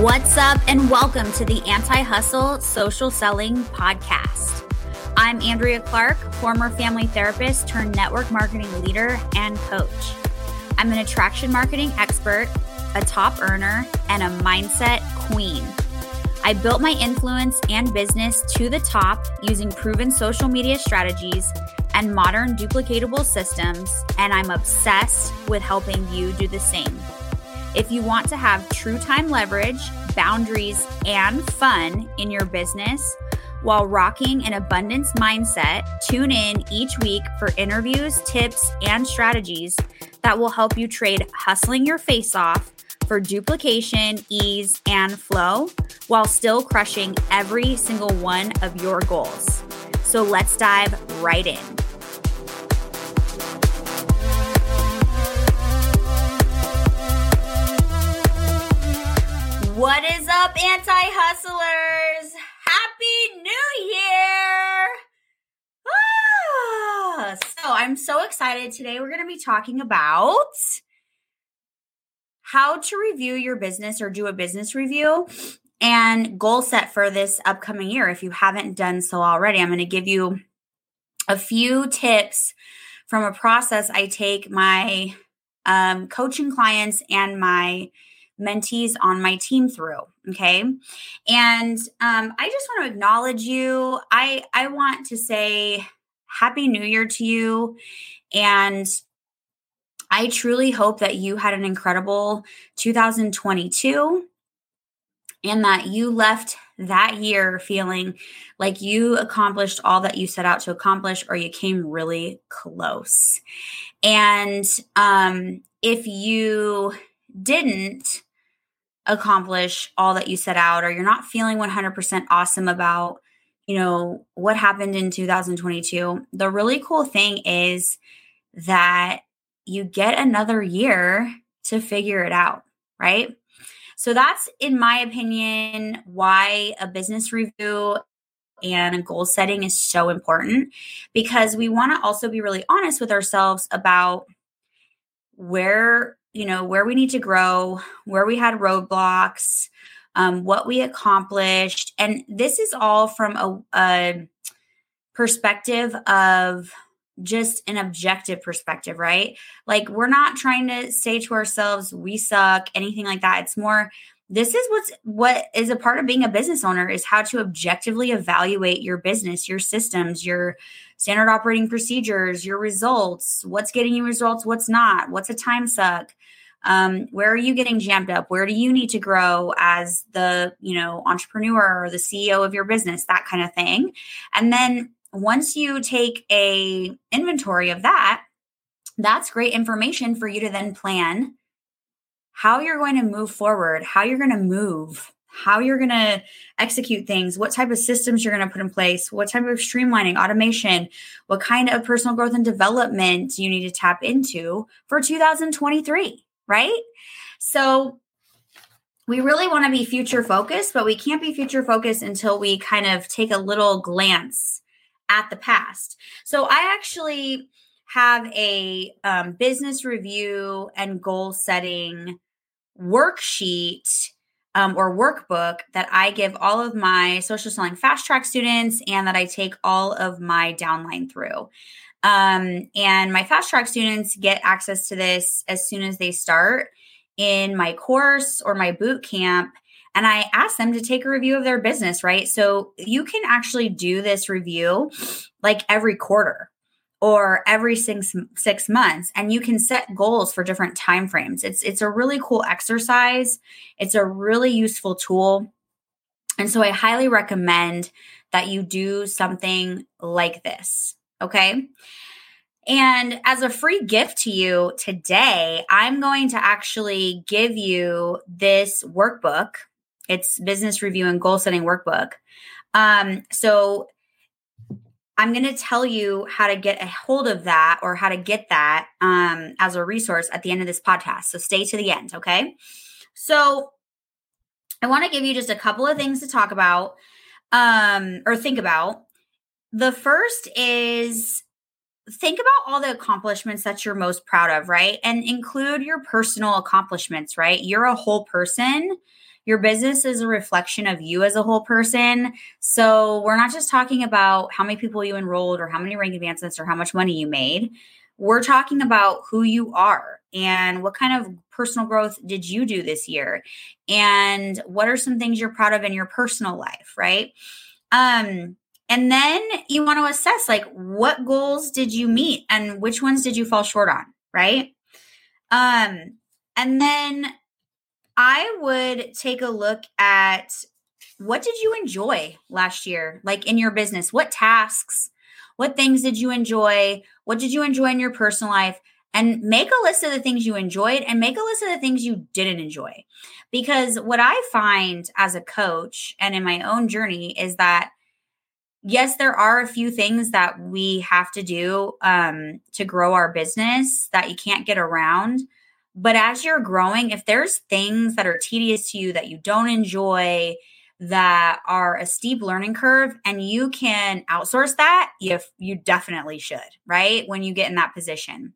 What's up, and welcome to the Anti Hustle Social Selling Podcast. I'm Andrea Clark, former family therapist turned network marketing leader and coach. I'm an attraction marketing expert, a top earner, and a mindset queen. I built my influence and business to the top using proven social media strategies and modern duplicatable systems, and I'm obsessed with helping you do the same. If you want to have true time leverage, boundaries, and fun in your business while rocking an abundance mindset, tune in each week for interviews, tips, and strategies that will help you trade hustling your face off for duplication, ease, and flow while still crushing every single one of your goals. So let's dive right in. What is up, anti hustlers? Happy New Year! Ah, so, I'm so excited. Today, we're going to be talking about how to review your business or do a business review and goal set for this upcoming year. If you haven't done so already, I'm going to give you a few tips from a process I take my um, coaching clients and my mentees on my team through okay? And um, i just want to acknowledge you. I i want to say happy new year to you. And i truly hope that you had an incredible 2022 and that you left that year feeling like you accomplished all that you set out to accomplish or you came really close. And um if you didn't accomplish all that you set out or you're not feeling 100% awesome about you know what happened in 2022 the really cool thing is that you get another year to figure it out right? So that's in my opinion why a business review and a goal setting is so important because we want to also be really honest with ourselves about where you know, where we need to grow, where we had roadblocks, um, what we accomplished. And this is all from a, a perspective of just an objective perspective, right? Like we're not trying to say to ourselves, we suck, anything like that. It's more, this is what's what is a part of being a business owner is how to objectively evaluate your business, your systems, your standard operating procedures, your results, what's getting you results, what's not, what's a time suck, um, where are you getting jammed up where do you need to grow as the you know entrepreneur or the ceo of your business that kind of thing. And then once you take a inventory of that that's great information for you to then plan how you're going to move forward how you're going to move how you're going to execute things, what type of systems you're going to put in place, what type of streamlining, automation, what kind of personal growth and development you need to tap into for 2023 right? So we really want to be future focused, but we can't be future focused until we kind of take a little glance at the past. So I actually have a um, business review and goal setting worksheet um, or workbook that I give all of my social selling fast track students and that I take all of my downline through. Um, and my fast track students get access to this as soon as they start in my course or my boot camp. And I ask them to take a review of their business, right? So you can actually do this review like every quarter or every six, six months and you can set goals for different time frames it's it's a really cool exercise it's a really useful tool and so i highly recommend that you do something like this Okay. And as a free gift to you today, I'm going to actually give you this workbook. It's business review and goal setting workbook. Um, so I'm going to tell you how to get a hold of that or how to get that um, as a resource at the end of this podcast. So stay to the end. Okay. So I want to give you just a couple of things to talk about um, or think about the first is think about all the accomplishments that you're most proud of, right? And include your personal accomplishments, right? You're a whole person. Your business is a reflection of you as a whole person. So we're not just talking about how many people you enrolled or how many rank advancements or how much money you made. We're talking about who you are and what kind of personal growth did you do this year? And what are some things you're proud of in your personal life, right? Um, and then you want to assess like what goals did you meet and which ones did you fall short on, right? Um, and then I would take a look at what did you enjoy last year, like in your business? What tasks, what things did you enjoy? What did you enjoy in your personal life? And make a list of the things you enjoyed and make a list of the things you didn't enjoy. Because what I find as a coach and in my own journey is that yes, there are a few things that we have to do um, to grow our business that you can't get around. But as you're growing, if there's things that are tedious to you that you don't enjoy, that are a steep learning curve, and you can outsource that, if you definitely should, right? When you get in that position.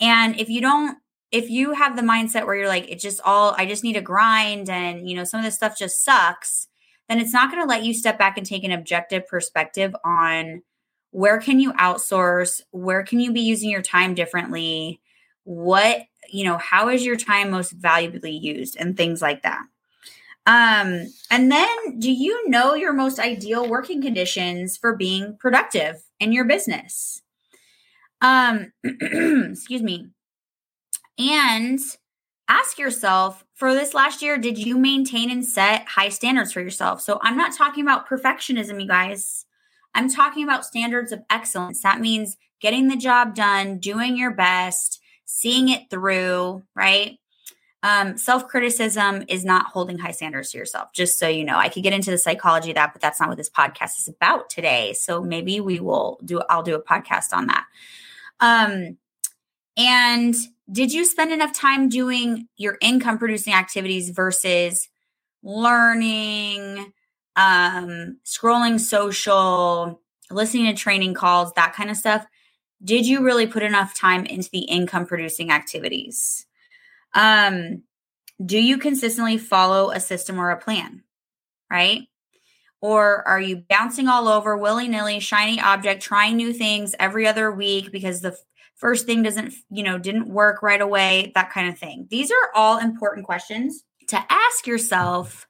And if you don't, if you have the mindset where you're like, it's just all, I just need to grind and, you know, some of this stuff just sucks, then it's not going to let you step back and take an objective perspective on where can you outsource? Where can you be using your time differently? What, you know, how is your time most valuably used and things like that. Um, and then do you know your most ideal working conditions for being productive in your business? Um, excuse me. And ask yourself for this last year, did you maintain and set high standards for yourself? So I'm not talking about perfectionism, you guys. I'm talking about standards of excellence. That means getting the job done, doing your best, seeing it through, right? Um, Self criticism is not holding high standards to yourself, just so you know. I could get into the psychology of that, but that's not what this podcast is about today. So maybe we will do, I'll do a podcast on that. Um, and did you spend enough time doing your income producing activities versus learning, um, scrolling social, listening to training calls, that kind of stuff? Did you really put enough time into the income producing activities? Um, do you consistently follow a system or a plan? Right? Or are you bouncing all over willy nilly, shiny object, trying new things every other week because the first thing doesn't, you know, didn't work right away, that kind of thing. These are all important questions to ask yourself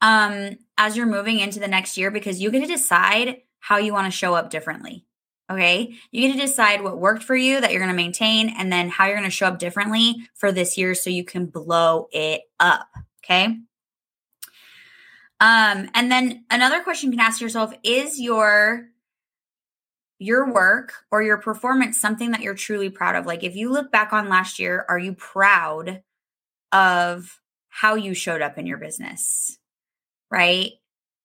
um, as you're moving into the next year because you get to decide how you want to show up differently. Okay. You get to decide what worked for you that you're going to maintain and then how you're going to show up differently for this year so you can blow it up. Okay. Um, and then another question you can ask yourself is your your work or your performance something that you're truly proud of? Like if you look back on last year, are you proud of how you showed up in your business? Right?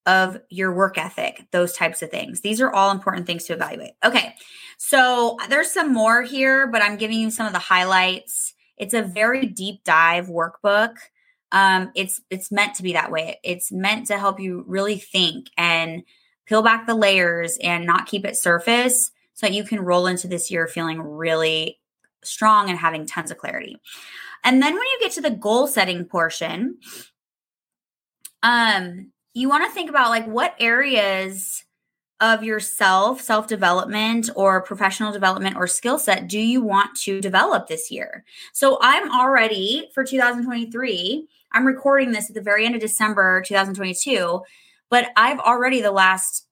Of your work ethic, those types of things. These are all important things to evaluate. Okay. So there's some more here, but I'm giving you some of the highlights. It's a very deep dive workbook. Um, it's it's meant to be that way. It's meant to help you really think and peel back the layers and not keep it surface so that you can roll into this year feeling really strong and having tons of clarity. And then when you get to the goal setting portion, um, you want to think about like what areas of yourself, self development, or professional development or skill set do you want to develop this year? So I'm already for 2023, I'm recording this at the very end of December 2022 but I've already the last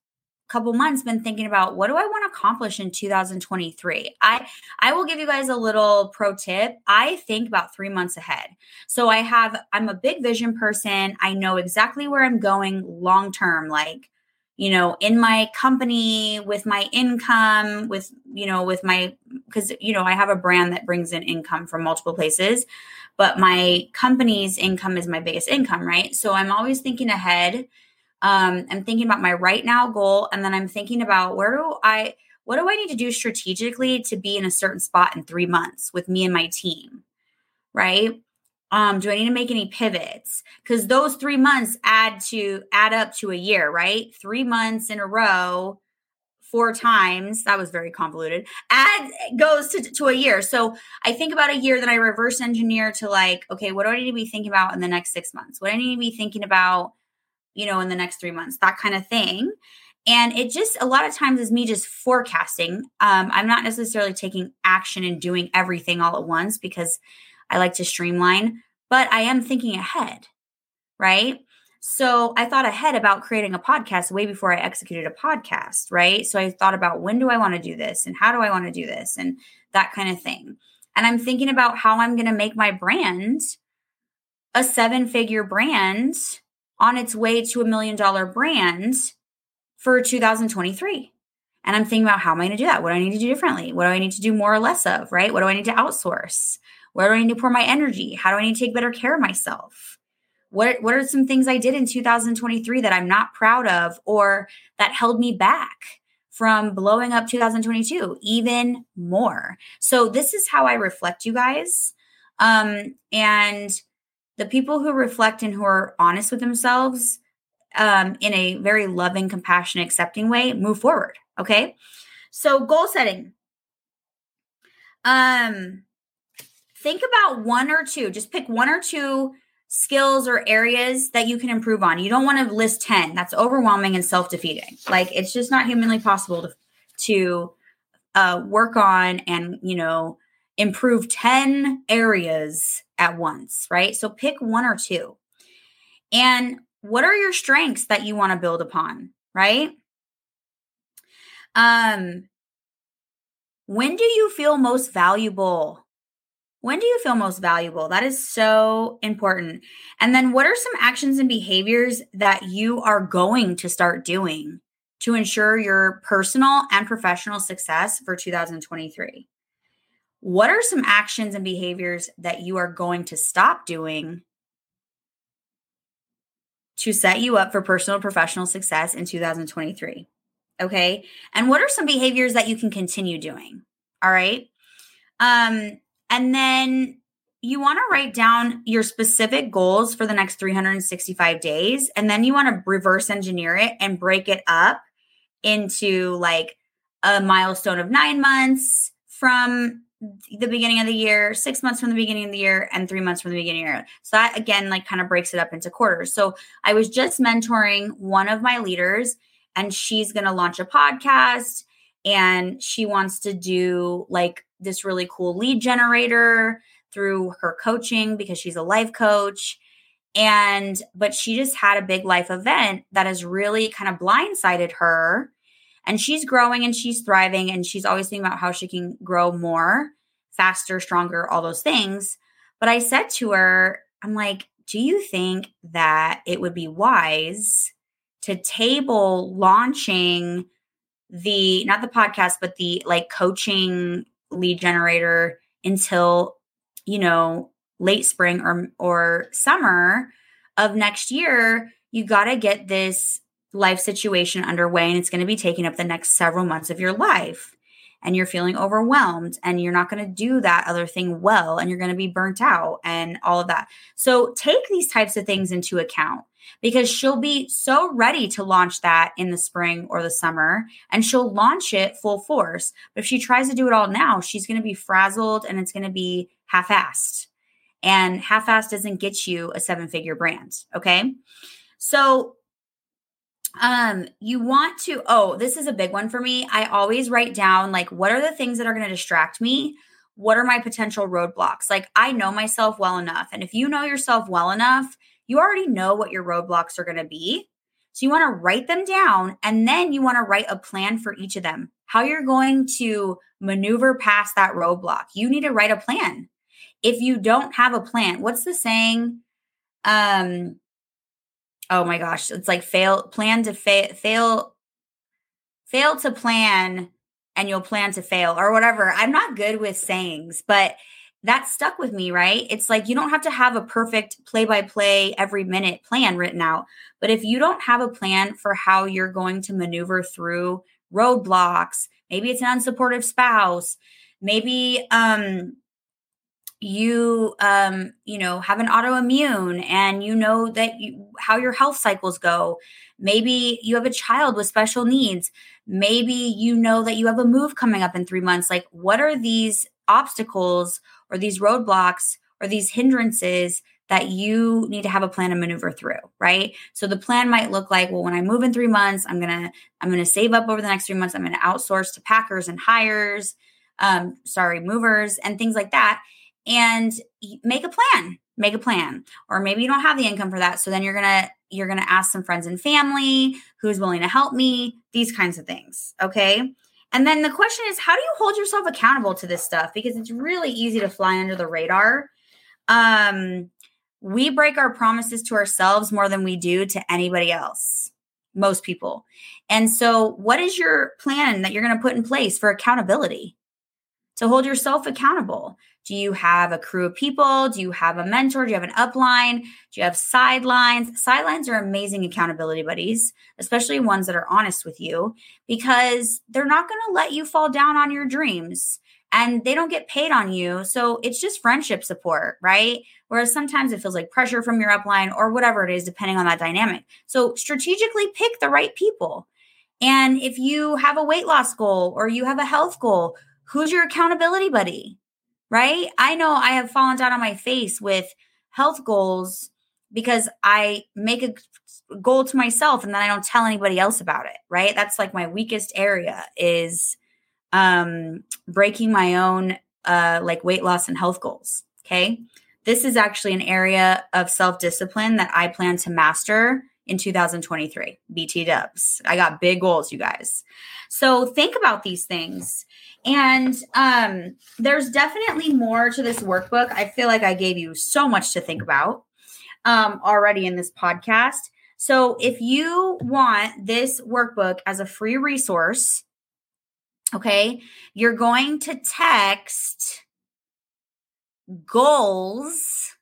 couple months been thinking about what do I want to accomplish in 2023. I I will give you guys a little pro tip. I think about 3 months ahead. So I have I'm a big vision person. I know exactly where I'm going long term like you know in my company with my income with you know with my cuz you know I have a brand that brings in income from multiple places but my company's income is my biggest income, right? So I'm always thinking ahead um, I'm thinking about my right now goal, and then I'm thinking about where do I, what do I need to do strategically to be in a certain spot in three months with me and my team, right? Um, do I need to make any pivots? Because those three months add to add up to a year, right? Three months in a row four times. That was very convoluted. Add goes to, to a year. So I think about a year, then I reverse engineer to like, okay, what do I need to be thinking about in the next six months? What do I need to be thinking about, you know, in the next three months? That kind of thing. And it just a lot of times is me just forecasting. Um, I'm not necessarily taking action and doing everything all at once because I like to streamline, but I am thinking ahead, right? So I thought ahead about creating a podcast way before I executed a podcast, right? So I thought about when do I want to do this and how do I want to do this and that kind of thing. And I'm thinking about how I'm going to make my brand a seven figure brand on its way to a million dollar brand for 2023. And I'm thinking about how am I going to do that? What do I need to do differently? What do I need to do more or less of, right? What do I need to outsource? Where do I need to pour my energy? How do I need to take better care of myself? What, what are some things I did in 2023 that I'm not proud of or that held me back from blowing up 2022 even more? So, this is how I reflect, you guys. Um, and the people who reflect and who are honest with themselves um, in a very loving, compassionate, accepting way, move forward. Okay. So goal setting. Um, think about one or two, just pick one or two skills or areas that you can improve on. You don't want to list 10. That's overwhelming and self-defeating. Like it's just not humanly possible to to uh, work on and, you know, improve 10 areas at once, right? So pick one or two. And what are your strengths that you want to build upon, right? Um when do you feel most valuable? When do you feel most valuable? That is so important. And then what are some actions and behaviors that you are going to start doing to ensure your personal and professional success for 2023? What are some actions and behaviors that you are going to stop doing to set you up for personal professional success in 2023. Okay. And what are some behaviors that you can continue doing? All right. Um, and then you want to write down your specific goals for the next 365 days. And then you want to reverse engineer it and break it up into like a milestone of nine months from the beginning of the year, six months from the beginning of the year, and three months from the beginning of the year. So that again, like kind of breaks it up into quarters. So I was just mentoring one of my leaders, and she's going to launch a podcast and she wants to do like this really cool lead generator through her coaching because she's a life coach. And, but she just had a big life event that has really kind of blindsided her and she's growing and she's thriving and she's always thinking about how she can grow more faster stronger all those things. But i said to her i'm like do you think that it would be wise to table launching the not the podcast but the like coaching lead generator until you know late spring or or summer of next year? You got to get this life situation underway and it's going to be taking up the next several months of your life and you're feeling overwhelmed and you're not going to do that other thing well and you're going to be burnt out and all of that. So take these types of things into account because she'll be so ready to launch that in the spring or the summer and she'll launch it full force. But if she tries to do it all now, she's going to be frazzled and it's going to be half assed. And half assed doesn't get you a seven figure brand. Okay. So um, you want to, oh, this is a big one for me. I always write down like, what are the things that are going to distract me? What are my potential roadblocks? Like, I know myself well enough. And if you know yourself well enough, you already know what your roadblocks are going to be. So you want to write them down and then you want to write a plan for each of them, how you're going to maneuver past that roadblock. You need to write a plan. If you don't have a plan, what's the saying? Um, oh my gosh, it's like fail plan to fail fail fail to plan and you'll plan to fail or whatever. I'm not good with sayings, but that stuck with me, right? It's like you don't have to have a perfect play by play every minute plan written out. But if you don't have a plan for how you're going to maneuver through roadblocks, maybe it's an unsupportive spouse, maybe um you um you know have an autoimmune and you know that you, how your health cycles go. Maybe you have a child with special needs. Maybe you know that you have a move coming up in 3 months. Like what are these obstacles or these roadblocks or these hindrances that you need to have a plan to maneuver through right? So the plan might look like well when i move in 3 months i'm to i'm to save up over the next 3 months. I'm to outsource to packers and hires um sorry movers and things like that and make a plan make a plan. Or maybe you don't have the income for that so then you're gonna you're gonna ask some friends and family who's willing to help me these kinds of things okay? And then the question is how do you hold yourself accountable to this stuff? Because it's really easy to fly under the radar. Um we break our promises to ourselves more than we do to anybody else most people. And so what is your plan that you're going to put in place for accountability to hold yourself accountable do you have a crew of people? Do you have a mentor? Do you have an upline? Do you have sidelines? Sidelines are amazing accountability buddies, especially ones that are honest with you, because they're not going to let you fall down on your dreams and they don't get paid on you. So it's just friendship support, right? Whereas sometimes it feels like pressure from your upline or whatever it is, depending on that dynamic. So strategically pick the right people. And if you have a weight loss goal or you have a health goal, who's your accountability buddy? right? I know I have fallen down on my face with health goals because I make a goal to myself and then I don't tell anybody else about it, right? That's like my weakest area is um breaking my own uh like weight loss and health goals, okay? This is actually an area of self-discipline that I plan to master in 2023. BT dubs. I got big goals, you guys. So think about these things. And um, there's definitely more to this workbook. I feel like I gave you so much to think about um, already in this podcast. So if you want this workbook as a free resource, okay, you're going to text goals,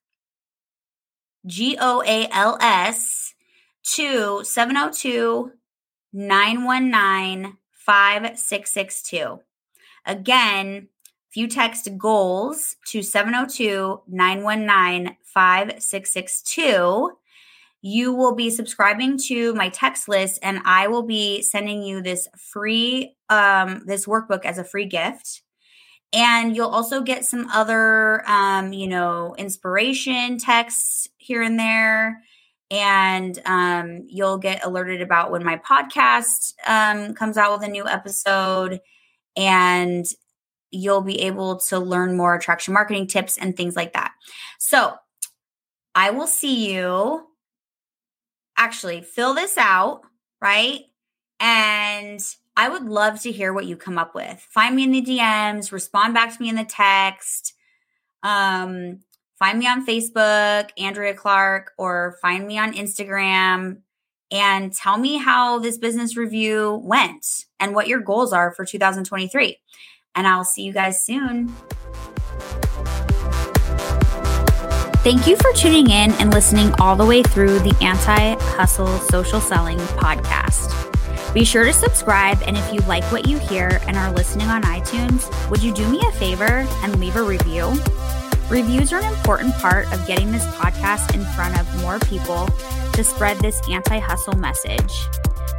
G O A L S, to 702 919 5662. Again, if you text goals to 702 919 5662, you will be subscribing to my text list and I will be sending you this free um this workbook as a free gift. And you'll also get some other um, you know, inspiration texts here and there and um, you'll get alerted about when my podcast um, comes out with a new episode and you'll be able to learn more attraction marketing tips and things like that. So i will see you actually fill this out right? And i would love to hear what you come up with. Find me in the dms respond back to me in the text um find me on Facebook, Andrea Clark, or find me on Instagram and tell me how this business review went and what your goals are for 2023. And I'll see you guys soon. Thank you for tuning in and listening all the way through the Anti Hustle Social Selling podcast. Be sure to subscribe, and if you like what you hear and are listening on iTunes, would you do me a favor and leave a review? Reviews are an important part of getting this podcast in front of more people to spread this anti hustle message.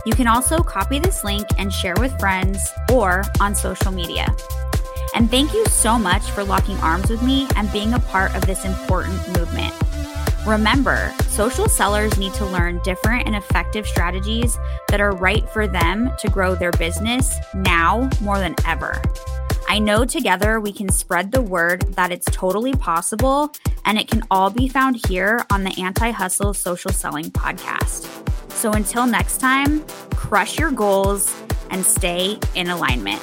You can also copy this link and share with friends or on social media. And thank you so much for locking arms with me and being a part of this important movement. Remember, social sellers need to learn different and effective strategies that are right for them to grow their business now more than ever. I know together we can spread the word that it's totally possible, and it can all be found here on the Anti Hustle Social Selling Podcast. So until next time, crush your goals and stay in alignment.